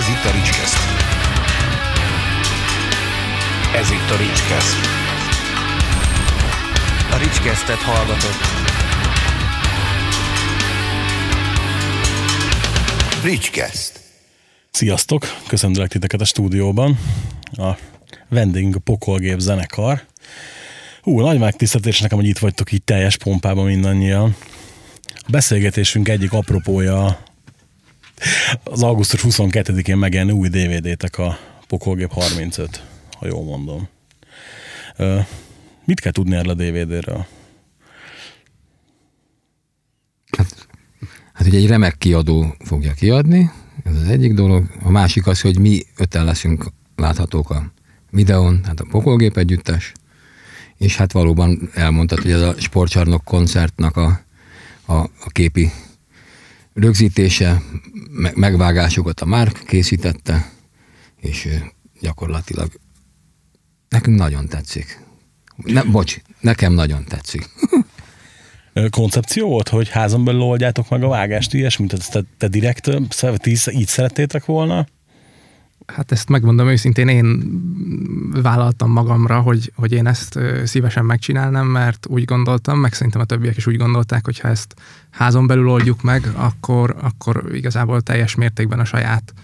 Ez itt a Ricskeszt. Ez itt a Ricskeszt. A Ricskesztet hallgatott. Ricskeszt. Sziasztok! Köszöntelek titeket a stúdióban. A vendégünk a Pokolgép zenekar. Hú, nagy megtiszteltés nekem, hogy itt vagytok így teljes pompában mindannyian. A beszélgetésünk egyik apropója az augusztus 22-én megjelenő új DVD-tek a Pokolgép 35, ha jól mondom. Mit kell tudni erről a DVD-ről? Hát, hát ugye egy remek kiadó fogja kiadni, ez az egyik dolog. A másik az, hogy mi öten leszünk láthatók a videón, hát a Pokolgép együttes, és hát valóban elmondtad, hogy ez a sportcsarnok koncertnak a, a, a képi rögzítése, me, megvágásokat a Márk készítette, és gyakorlatilag nekünk nagyon tetszik. Ne, bocs, nekem nagyon tetszik. koncepció volt, hogy házon belül oldjátok meg a vágást, ilyesmit? Te, te direkt így szerettétek volna? Hát ezt megmondom őszintén, én vállaltam magamra, hogy, hogy én ezt szívesen megcsinálnám, mert úgy gondoltam, meg szerintem a többiek is úgy gondolták, hogy ha ezt házon belül oldjuk meg, akkor, akkor igazából teljes mértékben a saját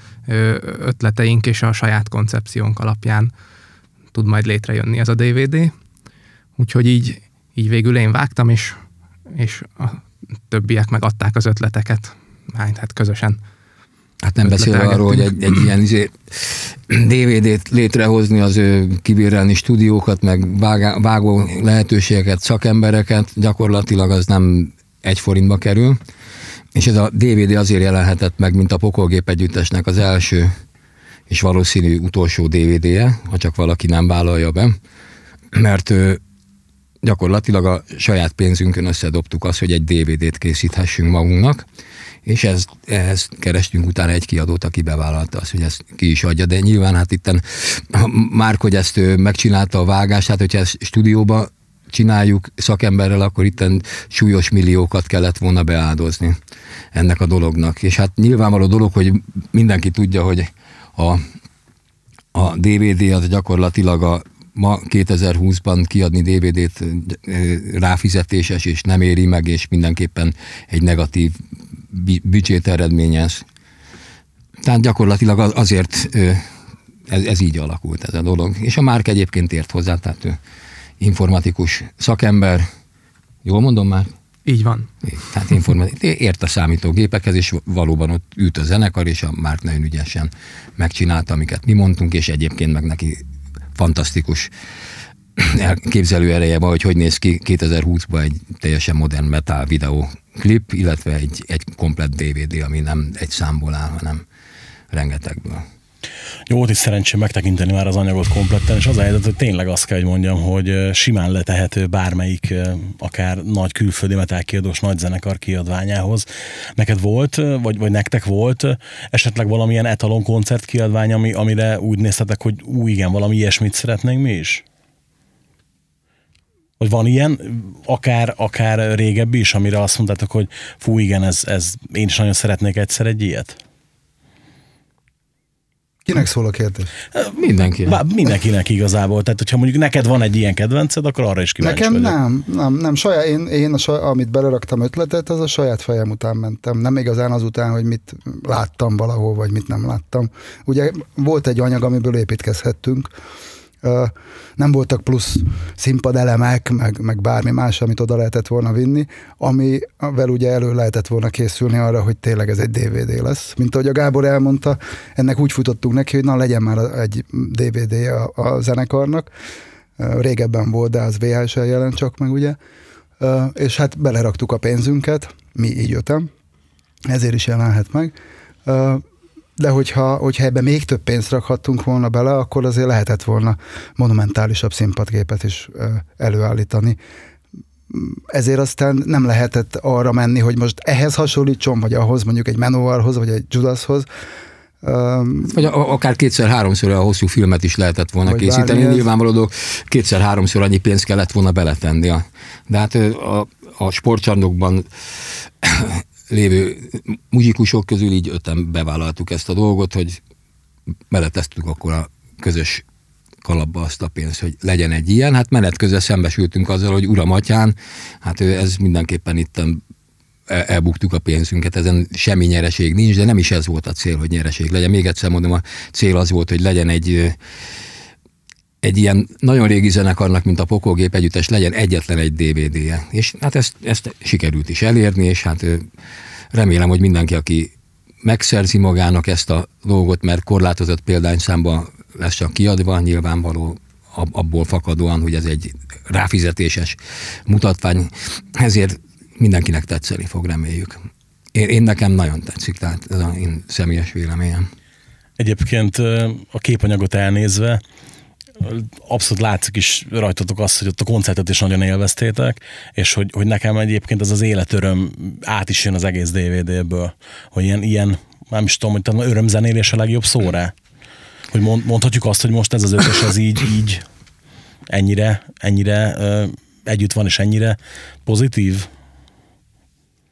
ötleteink és a saját koncepciónk alapján tud majd létrejönni ez a DVD. Úgyhogy így, így végül én vágtam, és, és a többiek megadták az ötleteket, hát közösen Hát nem beszélve arról, hogy egy, egy ilyen izé, DVD-t létrehozni, az ő kibírálni stúdiókat, meg vágá, vágó lehetőségeket, szakembereket, gyakorlatilag az nem egy forintba kerül. És ez a DVD azért jelenhetett meg, mint a Pokolgép együttesnek az első és valószínű utolsó DVD-je, ha csak valaki nem vállalja be, mert ő, gyakorlatilag a saját pénzünkön összedobtuk azt, hogy egy DVD-t készíthessünk magunknak, és ez, ehhez kerestünk utána egy kiadót, aki bevállalta azt, hogy ezt ki is adja, de nyilván hát itten már, hogy ezt megcsinálta a vágást, hát hogyha ezt stúdióba csináljuk szakemberrel, akkor itten súlyos milliókat kellett volna beáldozni ennek a dolognak. És hát nyilvánvaló dolog, hogy mindenki tudja, hogy a, a DVD az gyakorlatilag a ma 2020-ban kiadni DVD-t ráfizetéses, és nem éri meg, és mindenképpen egy negatív büdzsét eredményez. Tehát gyakorlatilag azért ez, ez így alakult ez a dolog. És a Márk egyébként ért hozzá, tehát ő informatikus szakember, jól mondom már? Így van. Tehát informatikus, ért a számítógépekhez, és valóban ott ült a zenekar, és a Márk nagyon ügyesen megcsinálta, amiket mi mondtunk, és egyébként meg neki fantasztikus képzelő ereje van, hogy hogy néz ki 2020-ban egy teljesen modern metal videó klip, illetve egy, egy komplett DVD, ami nem egy számból áll, hanem rengetegből. Jó, volt is szerencsém megtekinteni már az anyagot kompletten, és az a helyzet, hogy tényleg azt kell, hogy mondjam, hogy simán letehető bármelyik, akár nagy külföldi metálkiadós nagy zenekar kiadványához. Neked volt, vagy, vagy nektek volt esetleg valamilyen etalon koncert kiadvány, ami, amire úgy néztetek, hogy ú, igen, valami ilyesmit szeretnénk mi is? Vagy van ilyen, akár, akár régebbi is, amire azt mondtátok, hogy fú, igen, ez, ez, én is nagyon szeretnék egyszer egy ilyet? Kinek szól a kérdés? Mindenkinek. Bár mindenkinek igazából. Tehát, hogyha mondjuk neked van egy ilyen kedvenced, akkor arra is kíváncsi Nekem vagyok. nem, nem, nem. Saját, én, én a saj, amit beleraktam ötletet, az a saját fejem után mentem. Nem igazán azután, hogy mit láttam valahol, vagy mit nem láttam. Ugye volt egy anyag, amiből építkezhettünk, nem voltak plusz színpadelemek, meg, meg bármi más, amit oda lehetett volna vinni, amivel ugye elő lehetett volna készülni arra, hogy tényleg ez egy DVD lesz. Mint ahogy a Gábor elmondta, ennek úgy futottunk neki, hogy na legyen már egy DVD a, a zenekarnak. Régebben volt, de az VHS-el jelent csak meg, ugye. És hát beleraktuk a pénzünket, mi így jöttem, ezért is jelenhet meg de hogyha, hogyha ebbe még több pénzt rakhattunk volna bele, akkor azért lehetett volna monumentálisabb színpadgépet is előállítani. Ezért aztán nem lehetett arra menni, hogy most ehhez hasonlítson, vagy ahhoz, mondjuk egy Manowarhoz, vagy egy Judashoz, vagy akár kétszer-háromszor a hosszú filmet is lehetett volna vagy készíteni. Nyilvánvalóan kétszer-háromszor annyi pénzt kellett volna beletenni. De hát a, a sportcsarnokban lévő muzsikusok közül így öten bevállaltuk ezt a dolgot, hogy beletesztük akkor a közös kalapba azt a pénzt, hogy legyen egy ilyen. Hát menet közben szembesültünk azzal, hogy uram atyán, hát ez mindenképpen itt elbuktuk a pénzünket, ezen semmi nyereség nincs, de nem is ez volt a cél, hogy nyereség legyen. Még egyszer mondom, a cél az volt, hogy legyen egy egy ilyen nagyon régi zenekarnak, mint a Pokolgép együttes, legyen egyetlen egy DVD-je. És hát ezt, ezt sikerült is elérni, és hát remélem, hogy mindenki, aki megszerzi magának ezt a dolgot, mert korlátozott példányszámban lesz csak kiadva, nyilvánvaló abból fakadóan, hogy ez egy ráfizetéses mutatvány, ezért mindenkinek tetszeni fog, reméljük. Én, én nekem nagyon tetszik, tehát ez az én személyes véleményem. Egyébként a képanyagot elnézve, abszolút látszik is rajtatok azt, hogy ott a koncertet is nagyon élveztétek, és hogy, hogy nekem egyébként ez az életöröm át is jön az egész DVD-ből, hogy ilyen, ilyen nem is tudom, hogy talán örömzenélés a legjobb szóra. Hogy mond, mondhatjuk azt, hogy most ez az ötös, ez így, így ennyire, ennyire együtt van, és ennyire pozitív?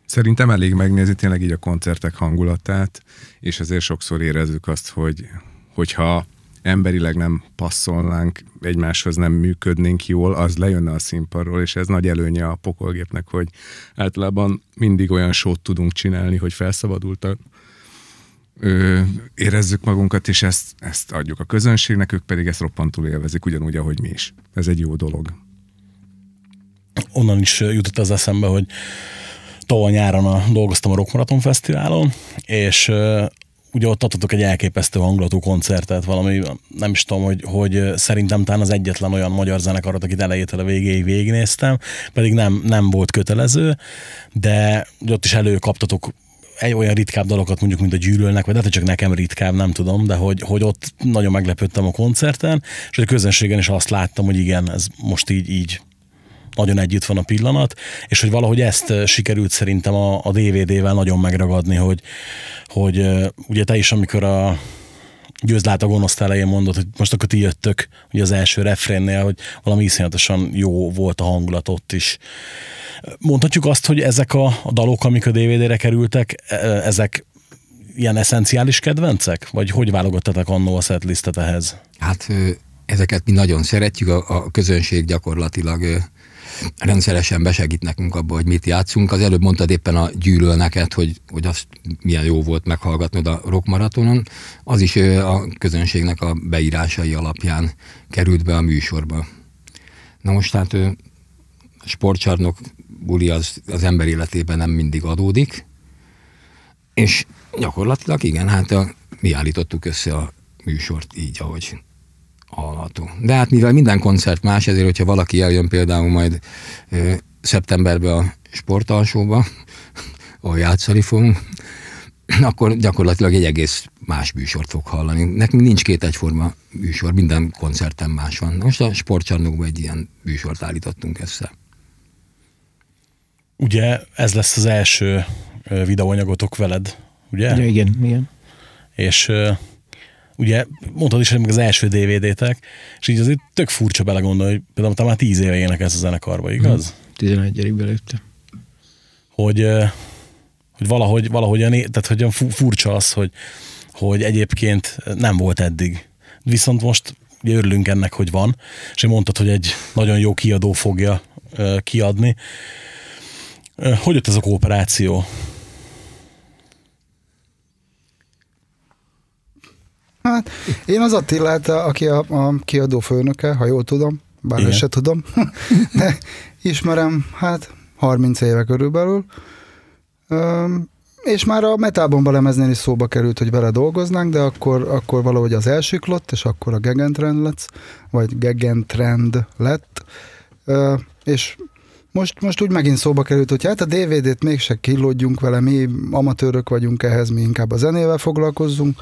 Szerintem elég megnézni tényleg így a koncertek hangulatát, és azért sokszor érezzük azt, hogy hogyha emberileg nem passzolnánk, egymáshoz nem működnénk jól, az lejönne a színpadról, és ez nagy előnye a pokolgépnek, hogy általában mindig olyan sót tudunk csinálni, hogy felszabadultak ö, érezzük magunkat, és ezt, ezt adjuk a közönségnek, ők pedig ezt roppantul élvezik, ugyanúgy, ahogy mi is. Ez egy jó dolog. Onnan is jutott az eszembe, hogy tavaly nyáron a, dolgoztam a Rock Marathon Fesztiválon, és ugye ott adtatok egy elképesztő hangulatú koncertet, valami, nem is tudom, hogy, hogy szerintem talán az egyetlen olyan magyar zenekarat, akit elejétől a végéig végignéztem, pedig nem, nem volt kötelező, de ott is előkaptatok egy olyan ritkább dalokat mondjuk, mint a gyűlölnek, vagy hogy csak nekem ritkább, nem tudom, de hogy, hogy ott nagyon meglepődtem a koncerten, és a közönségen is azt láttam, hogy igen, ez most így, így nagyon együtt van a pillanat, és hogy valahogy ezt sikerült szerintem a, a DVD-vel nagyon megragadni, hogy, hogy ugye te is, amikor a győzlát a gonoszt elején mondott, hogy most akkor ti jöttök, ugye az első refrénnél, hogy valami iszonyatosan jó volt a hangulat ott is. Mondhatjuk azt, hogy ezek a, a dalok, amik a DVD-re kerültek, e, ezek ilyen eszenciális kedvencek? Vagy hogy válogattatok annó a setlistet ehhez? Hát ezeket mi nagyon szeretjük, a, a közönség gyakorlatilag rendszeresen besegít nekünk abba, hogy mit játszunk. Az előbb mondtad éppen a gyűlöl neked, hogy, hogy azt milyen jó volt meghallgatnod a rock maratonon. Az is a közönségnek a beírásai alapján került be a műsorba. Na most hát sportcsarnok buli az, az ember életében nem mindig adódik, és gyakorlatilag igen, hát a, mi állítottuk össze a műsort így, ahogy hallható. De hát mivel minden koncert más, ezért, hogyha valaki eljön például majd ö, szeptemberben a sportalsóba, ahol játszani fogunk, akkor gyakorlatilag egy egész más műsort fog hallani. Nekünk nincs két egyforma műsor, minden koncerten más van. Most a sportcsarnokban egy ilyen műsort állítottunk össze. Ugye ez lesz az első videóanyagotok veled, ugye? Ja, igen, igen. És ugye mondtad is, hogy az első DVD-tek, és így azért tök furcsa belegondolni, hogy például te már tíz éve énekelsz a zenekarba, igaz? Hmm. 11 belőtte. Hogy, hogy valahogy, valahogy tehát hogy furcsa az, hogy, hogy egyébként nem volt eddig. Viszont most ugye örülünk ennek, hogy van, és mondtad, hogy egy nagyon jó kiadó fogja kiadni. Hogy jött ez a kooperáció? Hát, én az Attilát, aki a, a kiadó főnöke, ha jól tudom, bár ezt se tudom, de ismerem, hát 30 éve körülbelül, Üm, és már a Metalbomba lemeznél is szóba került, hogy vele dolgoznánk, de akkor, akkor valahogy az elsiklott, és akkor a Gegentrend lett, vagy Gegentrend lett, Üm, és most, most úgy megint szóba került, hogy hát a DVD-t mégse kilódjunk vele, mi amatőrök vagyunk ehhez, mi inkább a zenével foglalkozzunk,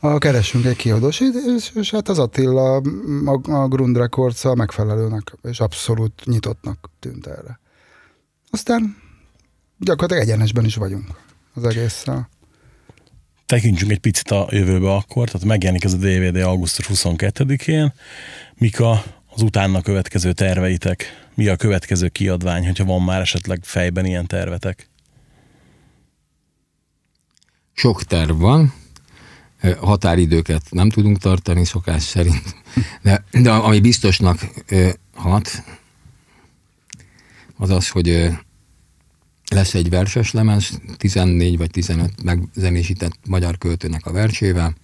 a, keresünk egy kiadós, és, és hát az Attila a, a Grund records megfelelőnek, és abszolút nyitottnak tűnt erre. Aztán gyakorlatilag egyenesben is vagyunk az egésszel. Tekintsünk egy picit a jövőbe akkor, tehát megjelenik ez a DVD augusztus 22-én. Mik a, az utána következő terveitek? Mi a következő kiadvány, hogyha van már esetleg fejben ilyen tervetek? Sok terv van határidőket nem tudunk tartani szokás szerint, de, de ami biztosnak hat, az az, hogy lesz egy verses lemez, 14 vagy 15 megzenésített magyar költőnek a versével,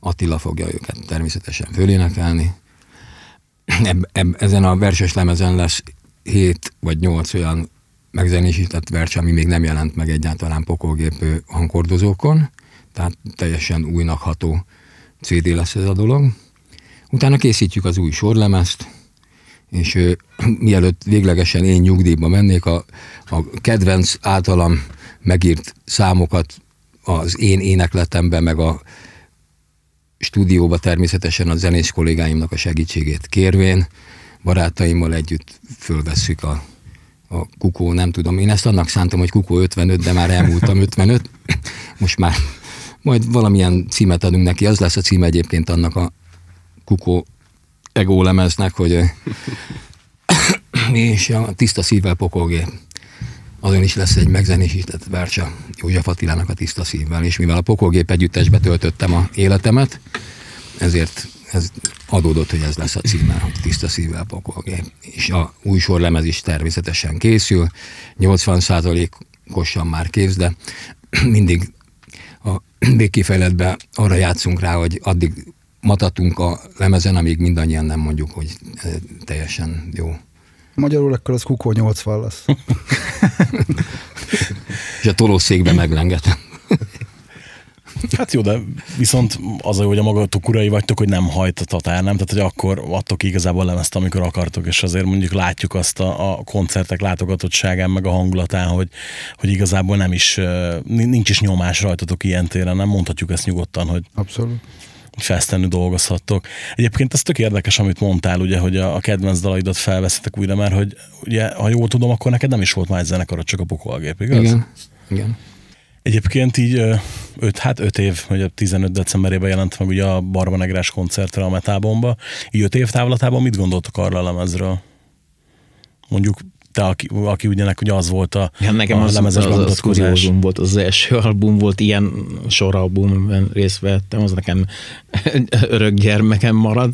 Attila fogja őket természetesen fölénekelni. Eb, ezen a verses lemezen lesz 7 vagy 8 olyan megzenésített vers, ami még nem jelent meg egyáltalán pokolgép hangkordozókon, tehát teljesen újnak ható CD lesz ez a dolog. Utána készítjük az új sorlemezt, és ö, mielőtt véglegesen én nyugdíjba mennék, a, a kedvenc általam megírt számokat az én énekletembe, meg a stúdióba természetesen a zenész kollégáimnak a segítségét kérvén, barátaimmal együtt fölvesszük a, a Kukó, nem tudom, én ezt annak szántam, hogy Kukó 55, de már elmúltam 55, most már majd valamilyen címet adunk neki, az lesz a cím egyébként annak a Kukó ego lemeznek, hogy és a tiszta szívvel pokogé. Azon is lesz egy megzenésített verse József Attilának a tiszta szívvel, és mivel a pokolgép együttesbe töltöttem a életemet, ezért ez adódott, hogy ez lesz a címe, hogy tiszta szívvel pokolgép. És a új sorlemez is természetesen készül, 80%-osan már kész, de mindig végkifejletben arra játszunk rá, hogy addig matatunk a lemezen, amíg mindannyian nem mondjuk, hogy teljesen jó. Magyarul akkor az Kukó 80 lesz. És a tolószékbe meglengetem. Hát jó, de viszont az a jó, hogy a magatok urai vagytok, hogy nem hajt a tatár, nem? Tehát, hogy akkor adtok igazából lemezt, amikor akartok, és azért mondjuk látjuk azt a, a koncertek látogatottságán, meg a hangulatán, hogy, hogy igazából nem is, nincs is nyomás rajtatok ilyen téren, nem mondhatjuk ezt nyugodtan, hogy Abszolút fesztenül dolgozhattok. Egyébként ez tök érdekes, amit mondtál, ugye, hogy a, a kedvenc dalaidat felveszitek újra, mert hogy ugye, ha jól tudom, akkor neked nem is volt már egy zenekarod, csak a pokolgép, igaz? Igen, igen. Egyébként így 5, hát 5 év, hogy a 15 decemberében jelent meg ugye a Barbanegrás koncertre a Metábomba. Így 5 év távlatában mit gondoltok arra a lemezről? Mondjuk te, aki, aki ugyanek ugye az volt a, ja, nekem a az, lemezes az, az, az volt, az első album volt, ilyen soralbum, amiben részt vettem, az nekem örök gyermekem marad.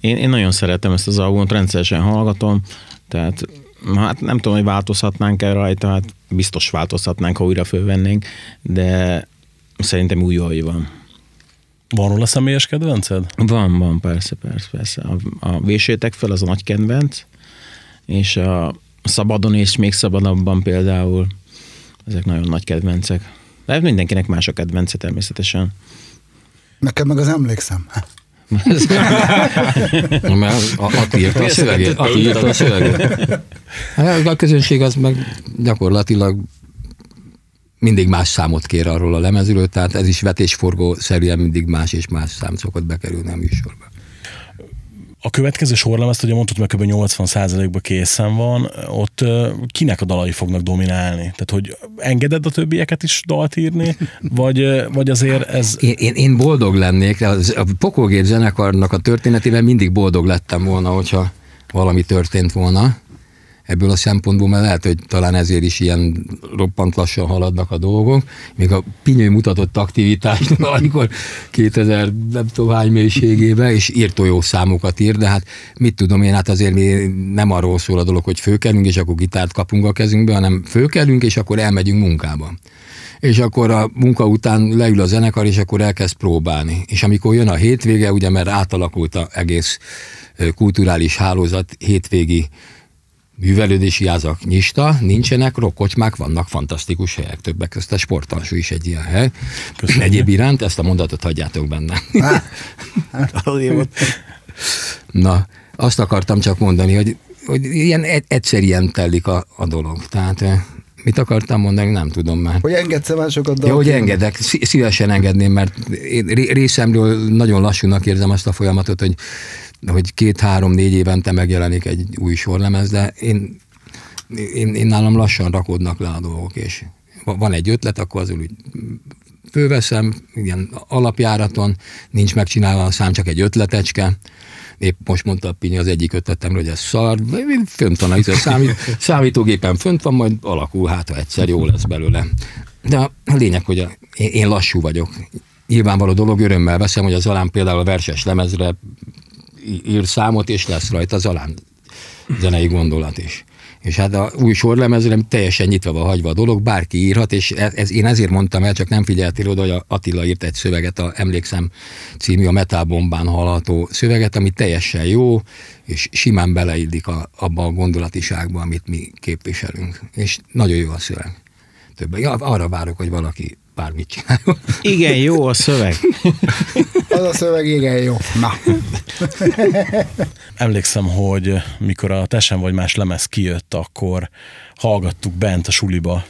Én, én nagyon szeretem ezt az albumot, rendszeresen hallgatom, tehát hát nem tudom, hogy változhatnánk-e rajta, hát biztos változhatnánk, ha újra fölvennénk, de szerintem új jól van. Van róla személyes kedvenced? Van, van, persze, persze, persze. A, a Vésétek fel az a nagy kedvenc, és a Szabadon és még szabadabban például, ezek nagyon nagy kedvencek. De mindenkinek más a kedvence természetesen. Nekem meg az emlékszem. Mert Ati írta a szöveget. Ati írta a szöveget. Hát a közönség az meg gyakorlatilag mindig más számot kér arról a lemezről, tehát ez is vetésforgó szerűen mindig más és más szám szokott bekerülni a műsorba. A következő sorlemezt, ugye mondtad, hogy kb. 80%-ban készen van, ott kinek a dalai fognak dominálni? Tehát, hogy engeded a többieket is dalt írni, vagy, vagy azért ez... Én, én, én boldog lennék, a Pokolgép zenekarnak a történetében mindig boldog lettem volna, hogyha valami történt volna ebből a szempontból, mert lehet, hogy talán ezért is ilyen roppant lassan haladnak a dolgok. Még a Pinyő mutatott aktivitást, amikor 2000 nem tudom hány mélységébe, és írtó jó számokat ír, de hát mit tudom én, hát azért mi nem arról szól a dolog, hogy főkelünk, és akkor gitárt kapunk a kezünkbe, hanem főkelünk, és akkor elmegyünk munkába és akkor a munka után leül a zenekar, és akkor elkezd próbálni. És amikor jön a hétvége, ugye mert átalakult a egész kulturális hálózat hétvégi művelődési házak nyista, nincsenek, rokkocsmák, vannak fantasztikus helyek, többek között a sportalsó is egy ilyen hely. Köszönjük. Egyéb iránt ezt a mondatot hagyjátok benne. Na, azt akartam csak mondani, hogy, hogy ilyen egyszerűen telik a, a dolog. Tehát eh, mit akartam mondani, nem tudom már. Hogy engedsz másokat? Ja, hogy engedek, szívesen engedném, mert én részemről nagyon lassúnak érzem azt a folyamatot, hogy hogy két-három-négy évente megjelenik egy új sorlemez, de én, én, én nálam lassan rakódnak le a dolgok, és van egy ötlet, akkor az úgy főveszem, ilyen alapjáraton, nincs megcsinálva a szám, csak egy ötletecske, épp most mondta a Pinyi az egyik ötletemről, hogy ez szar, fönt van, a számít, számítógépen fönt van, majd alakul, hát ha egyszer jó lesz belőle. De a lényeg, hogy a, én lassú vagyok, nyilvánvaló dolog, örömmel veszem, hogy az Zalán például a verses lemezre ír számot, és lesz rajta Zalán zenei gondolat is. És hát a új sorlemezre teljesen nyitva van hagyva a dolog, bárki írhat, és ez, ez, én ezért mondtam el, csak nem figyeltél oda, hogy Attila írt egy szöveget, a Emlékszem című a Metalbombán hallható szöveget, ami teljesen jó, és simán beleillik a, abba a gondolatiságba, amit mi képviselünk. És nagyon jó a szöveg. Többen. Ja, arra várok, hogy valaki bármit csináljon. Igen, jó a szöveg. Az a szöveg igen jó. Na. Emlékszem, hogy mikor a Tesen vagy más lemez kijött, akkor hallgattuk bent a suliba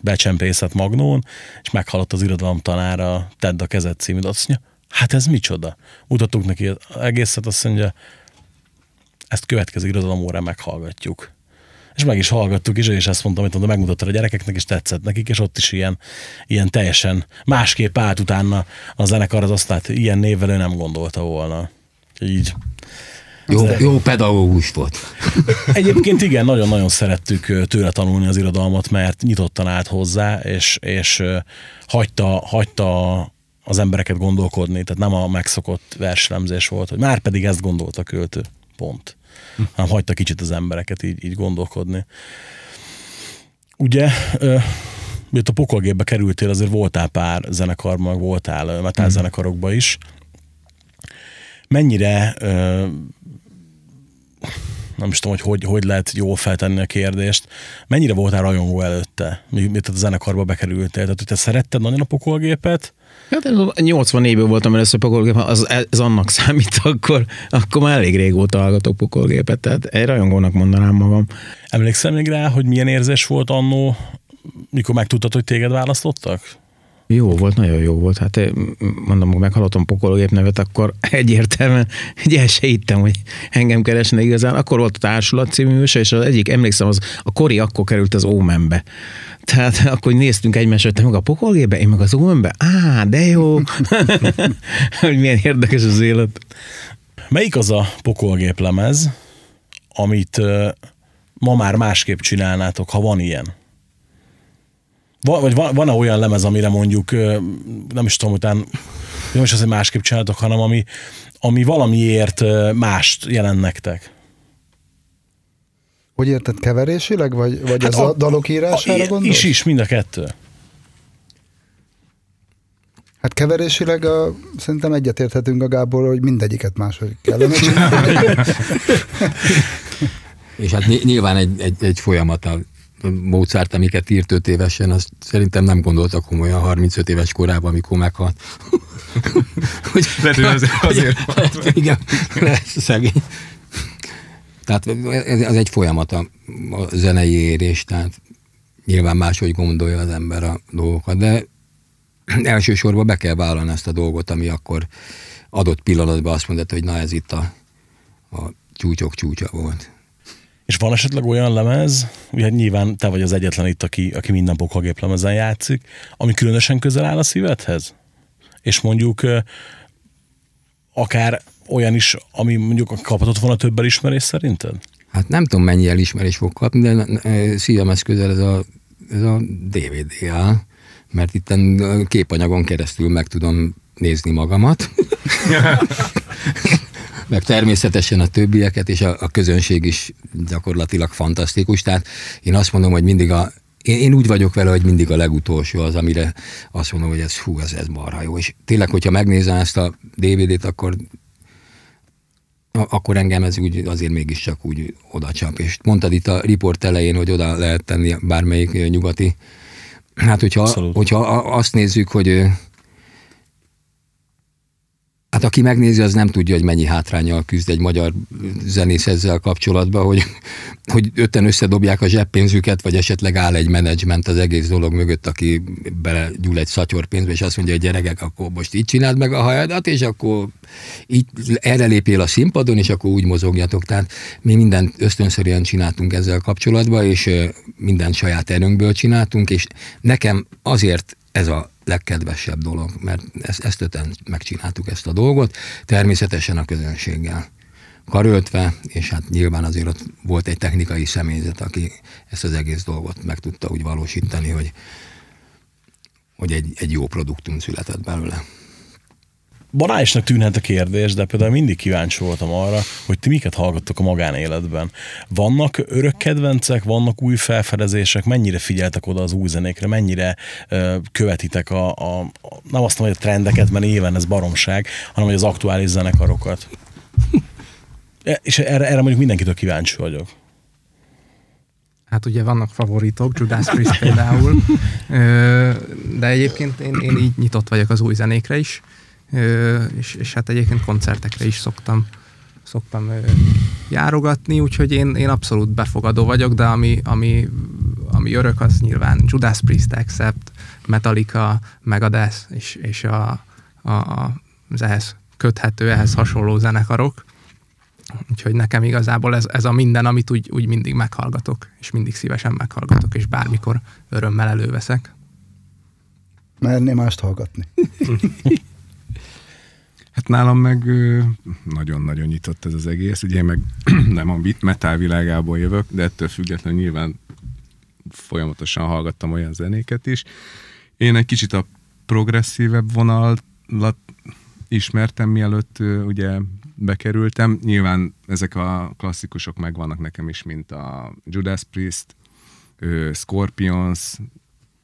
becsempészet Magnón, és meghallott az irodalom tanára Tedd a kezed című azt mondja, hát ez micsoda? Mutattuk neki az egészet, azt mondja, ezt következő irodalom órán meghallgatjuk és meg is hallgattuk is, és ezt mondtam, hogy megmutattad a gyerekeknek, és tetszett nekik, és ott is ilyen, ilyen teljesen másképp állt utána a zenekar az azt, hát ilyen névvel ő nem gondolta volna. Így. Jó, jó pedagógus volt. Egyébként igen, nagyon-nagyon szerettük tőle tanulni az irodalmat, mert nyitottan állt hozzá, és, és hagyta, hagyta az embereket gondolkodni, tehát nem a megszokott verslemzés volt, hogy már pedig ezt gondolta költő. Pont hanem hagyta kicsit az embereket így, így gondolkodni. Ugye, miért a pokolgépbe kerültél, azért voltál pár zenekarban, voltál metal mm. zenekarokba is. Mennyire nem is tudom, hogy, hogy hogy lehet jól feltenni a kérdést. Mennyire voltál rajongó előtte, miért a zenekarba bekerültél? Tehát, hogy te szeretted nagyon a pokolgépet, Hát 84-ből voltam először pokolgép, az, ez annak számít, akkor, akkor már elég régóta hallgatok pokolgépet, tehát egy rajongónak mondanám magam. Emlékszel még rá, hogy milyen érzés volt annó, mikor megtudtad, hogy téged választottak? Jó volt, nagyon jó volt. Hát mondom, hogy meghallottam pokolgép nevet, akkor egyértelműen egy se hittem, hogy engem keresne igazán. Akkor volt a Társulat című műsor, és az egyik, emlékszem, az a Kori akkor került az Ómenbe. Tehát akkor néztünk egymásra, te meg a pokolgébe, én meg az Ómenbe. Á, de jó! hogy milyen érdekes az élet. Melyik az a pokolgép lemez, amit ma már másképp csinálnátok, ha van ilyen? Vagy van, van-e olyan lemez, amire mondjuk, nem is tudom, után nem is az, hogy másképp csináltok, hanem ami, ami valamiért mást jelent nektek? Hogy érted, keverésileg, vagy, vagy hát az a, a dalok írására a, gondolsz? Is, is, mind a kettő. Hát keverésileg a, szerintem egyetérthetünk a Gábor, hogy mindegyiket máshogy kellene csinálni. És hát nyilván egy, egy, egy folyamat Mozart, amiket írt 5 évesen, azt szerintem nem gondoltak komolyan 35 éves korában, amikor meghalt. hogy, Lehet, azért, azért hát, Igen, lesz szegény. Tehát ez egy folyamat a, a zenei érés, tehát nyilván máshogy gondolja az ember a dolgokat, de elsősorban be kell vállalni ezt a dolgot, ami akkor adott pillanatban azt mondta, hogy na ez itt a, a csúcsok csúcsa volt. És van esetleg olyan lemez, ugye nyilván te vagy az egyetlen itt, aki, aki minden pokolgép lemezen játszik, ami különösen közel áll a szívedhez? És mondjuk akár olyan is, ami mondjuk kaphatott volna több elismerés szerinted? Hát nem tudom, mennyi elismerés fog kapni, de szívemhez közel ez a, ez a DVD áll, mert itt képanyagon keresztül meg tudom nézni magamat. meg természetesen a többieket, és a, a közönség is gyakorlatilag fantasztikus. Tehát én azt mondom, hogy mindig a, én, én úgy vagyok vele, hogy mindig a legutolsó az, amire azt mondom, hogy ez hú, ez, ez marha jó. És tényleg, hogyha megnézem ezt a DVD-t, akkor akkor engem ez úgy azért mégiscsak úgy oda csap. És mondtad itt a riport elején, hogy oda lehet tenni bármelyik nyugati. Hát, hogyha, hogyha azt nézzük, hogy Hát aki megnézi, az nem tudja, hogy mennyi hátrányal küzd egy magyar zenész ezzel kapcsolatban, hogy, hogy ötten összedobják a zseppénzüket, vagy esetleg áll egy menedzsment az egész dolog mögött, aki belegyúl egy szatyorpénzbe, és azt mondja, hogy gyerekek, akkor most így csináld meg a hajadat, és akkor így erre lépél a színpadon, és akkor úgy mozogjatok. Tehát mi mindent ösztönszerűen csináltunk ezzel kapcsolatban, és mindent saját erőnkből csináltunk, és nekem azért ez a legkedvesebb dolog, mert ezt, ezt öten megcsináltuk ezt a dolgot, természetesen a közönséggel karöltve, és hát nyilván azért ott volt egy technikai személyzet, aki ezt az egész dolgot meg tudta úgy valósítani, hogy, hogy egy, egy jó produktum született belőle. Banálisnak tűnhet a kérdés, de például mindig kíváncsi voltam arra, hogy ti miket hallgattok a magánéletben. Vannak örök kedvencek, vannak új felfedezések, mennyire figyeltek oda az új zenékre, mennyire ö, követitek a, a, nem azt mondom, hogy a trendeket, mert éven ez baromság, hanem hogy az aktuális zenekarokat. E, és erre, erre mondjuk mindenkitől kíváncsi vagyok. Hát ugye vannak favoritok, Judas Priest például, de egyébként én, én így nyitott vagyok az új zenékre is, és, és hát egyébként koncertekre is szoktam, szoktam járogatni, úgyhogy én, én abszolút befogadó vagyok, de ami, ami, ami örök, az nyilván Judas Priest, Accept, Metallica, Megadeth, és, és a, a, az ehhez köthető, ehhez hasonló zenekarok. Úgyhogy nekem igazából ez, ez a minden, amit úgy, úgy mindig meghallgatok, és mindig szívesen meghallgatok, és bármikor örömmel előveszek. Merné mást hallgatni. Hát nálam meg nagyon-nagyon nyitott ez az egész. Ugye én meg nem a metal világából jövök, de ettől függetlenül nyilván folyamatosan hallgattam olyan zenéket is. Én egy kicsit a progresszívebb vonalat ismertem, mielőtt ugye bekerültem. Nyilván ezek a klasszikusok megvannak nekem is, mint a Judas Priest, Scorpions,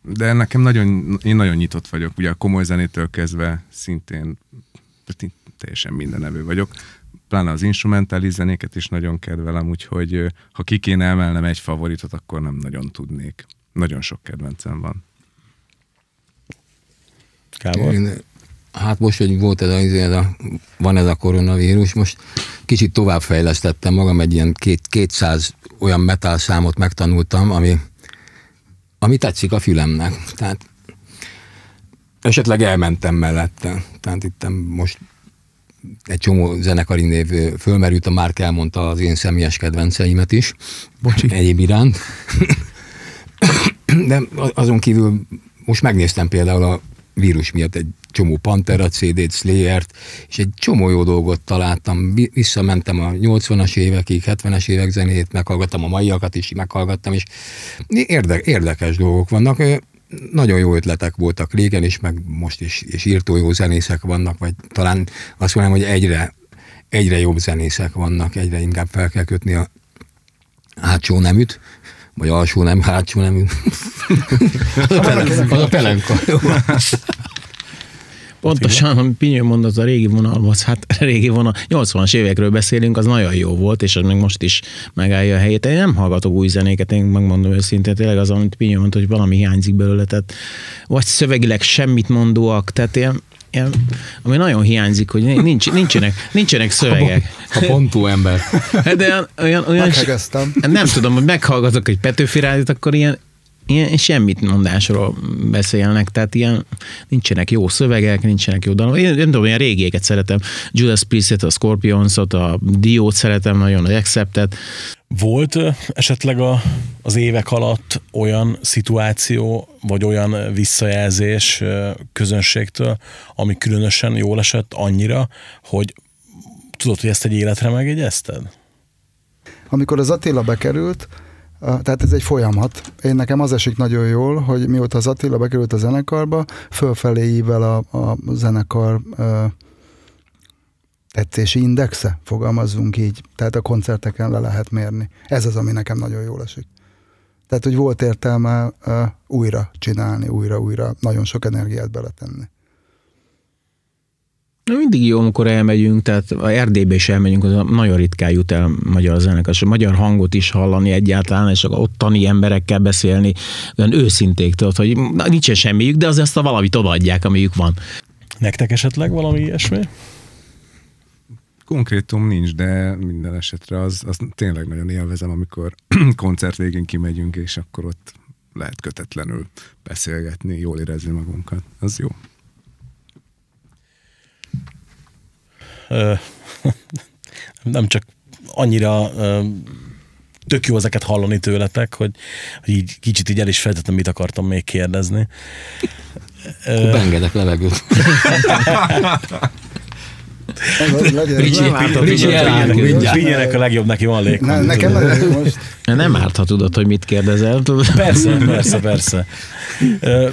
de nekem nagyon, én nagyon nyitott vagyok, ugye a komoly zenétől kezdve szintén teljesen mindenevő vagyok. Pláne az instrumentális zenéket is nagyon kedvelem, úgyhogy ha ki kéne emelnem egy favoritot, akkor nem nagyon tudnék. Nagyon sok kedvencem van. Kábor? Én, hát most, hogy volt ez a, ez a, van ez a koronavírus, most kicsit továbbfejlesztettem magam, egy ilyen két, 200 olyan metal számot megtanultam, ami, ami tetszik a fülemnek. Tehát esetleg elmentem mellette. Tehát itt most egy csomó zenekari név fölmerült, a Márk elmondta az én személyes kedvenceimet is. Bocsi. Egyéb iránt. De azon kívül most megnéztem például a vírus miatt egy csomó Pantera CD-t, Slayer-t, és egy csomó jó dolgot találtam. Visszamentem a 80-as évekig, 70-es évek zenét, meghallgattam a maiakat is, meghallgattam, és érde, érdekes dolgok vannak nagyon jó ötletek voltak régen is, meg most is, és írtó jó zenészek vannak, vagy talán azt mondom, hogy egyre, egyre jobb zenészek vannak, egyre inkább fel kell kötni a hátsó neműt, vagy alsó nem, hátsó nemű. az a pelenka. Pontosan, amit Pinyő mond, az a régi vonalhoz, hát a régi vonal, 80-as évekről beszélünk, az nagyon jó volt, és az még most is megállja a helyét. Én nem hallgatok új zenéket, én megmondom őszintén, tényleg az, amit Pinyő mondta, hogy valami hiányzik belőle, tehát vagy szövegileg semmit mondóak, tehát ilyen, ilyen, ami nagyon hiányzik, hogy nincs, nincsenek, nincsenek szövegek. A pontú ember. De olyan, olyan, olyan nem tudom, hogy meghallgatok egy Petőfi rádiót, akkor ilyen ilyen semmit mondásról beszélnek, tehát ilyen nincsenek jó szövegek, nincsenek jó dalok. Én nem tudom, ilyen régieket szeretem. Judas Priest-et, a Scorpions-ot, a Dio-t szeretem nagyon, az Acceptet. Volt esetleg a, az évek alatt olyan szituáció, vagy olyan visszajelzés közönségtől, ami különösen jól esett annyira, hogy tudod, hogy ezt egy életre megjegyezted? Amikor az Attila bekerült, tehát ez egy folyamat. Én nekem az esik nagyon jól, hogy mióta az Attila bekerült a zenekarba, fölfelé ível a, a zenekar a tetszési indexe, fogalmazzunk így. Tehát a koncerteken le lehet mérni. Ez az, ami nekem nagyon jól esik. Tehát, hogy volt értelme uh, újra csinálni, újra, újra, nagyon sok energiát beletenni. Na, mindig jó, amikor elmegyünk, tehát a Erdélybe is elmegyünk, az nagyon ritkán jut el magyar zenekar, és a magyar hangot is hallani egyáltalán, és akkor ottani emberekkel beszélni, olyan őszinték, tudod, hogy na, nincsen semmiük, de az ezt a valamit odaadják, amiük van. Nektek esetleg valami ilyesmi? Konkrétum nincs, de minden esetre az, az tényleg nagyon élvezem, amikor koncert végén kimegyünk, és akkor ott lehet kötetlenül beszélgetni, jól érezni magunkat. Az jó. nem csak annyira tök jó ezeket hallani tőletek, hogy, hogy így kicsit így el is feltettem, mit akartam még kérdezni. Bengedek levegőt. Figyeljenek a legjobb, neki van lég. Ne, nekem most. Nem árt, ha tudod, hogy mit kérdezel. Persze, persze, persze. Uh,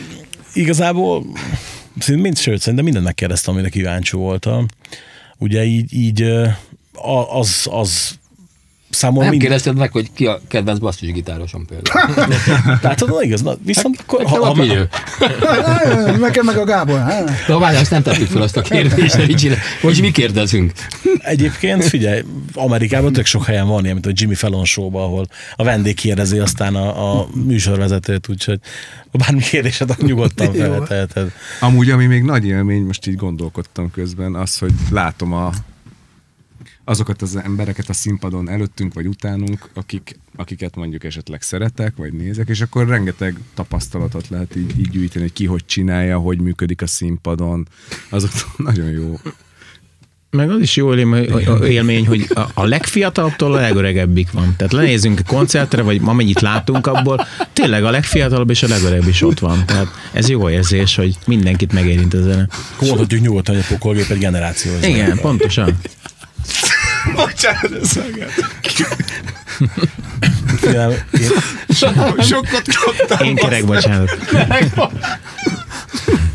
igazából szinte mind, sőt, szerintem mindent megkérdeztem, amire kíváncsi voltam. Ugye így, így az, az számomra Nem mind... kérdezted meg, hogy ki a kedvenc basszusgitárosom például. Tehát az igaz, na, viszont akkor, Ha, ha, ha, Nekem meg a Gábor. De várj, azt nem tettük fel azt a kérdést, hogy mi kérdezünk? Egyébként figyelj, Amerikában tök sok helyen van ilyen, mint a Jimmy Fallon show ahol a vendég kérdezi aztán a, a műsorvezetőt, úgyhogy bármi kérdésed, akkor nyugodtan felteheted. Amúgy, ami még nagy élmény, most így gondolkodtam közben, az, hogy látom a, azokat az embereket a színpadon előttünk vagy utánunk, akik, akiket mondjuk esetleg szeretek, vagy nézek, és akkor rengeteg tapasztalatot lehet így, így gyűjteni, hogy ki hogy csinálja, hogy működik a színpadon. Azok nagyon jó. Meg az is jó élmény, hogy a, legfiatalabbtól a legöregebbik van. Tehát lenézünk a koncertre, vagy amennyit látunk abból, tényleg a legfiatalabb és a legöregebb is ott van. Tehát ez jó érzés, hogy mindenkit megérint a zene. Akkor mondhatjuk nyugodtan, hogy a pokolgép egy generáció. Igen, pontosan. Bocsánat, ez Figyelj, én, Sokat kaptam. Én kerek, bocsánat.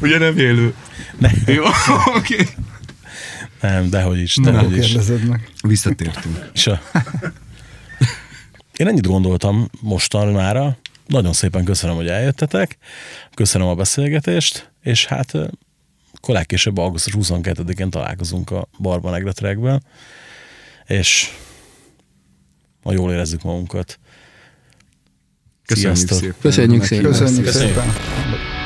Ugye nem élő. Ne. Jó, oké. Okay. nem, dehogy is, Nem dehogy is. kérdezed meg. Visszatértünk. Se. Én ennyit gondoltam mostan mára. Nagyon szépen köszönöm, hogy eljöttetek. Köszönöm a beszélgetést, és hát akkor legkésőbb augusztus 22-én találkozunk a Barban Egretrekben, és ma jól érezzük magunkat. Köszönjük Sziasztok. szépen. Köszönjük szépen. Köszönjük Köszönjük. szépen.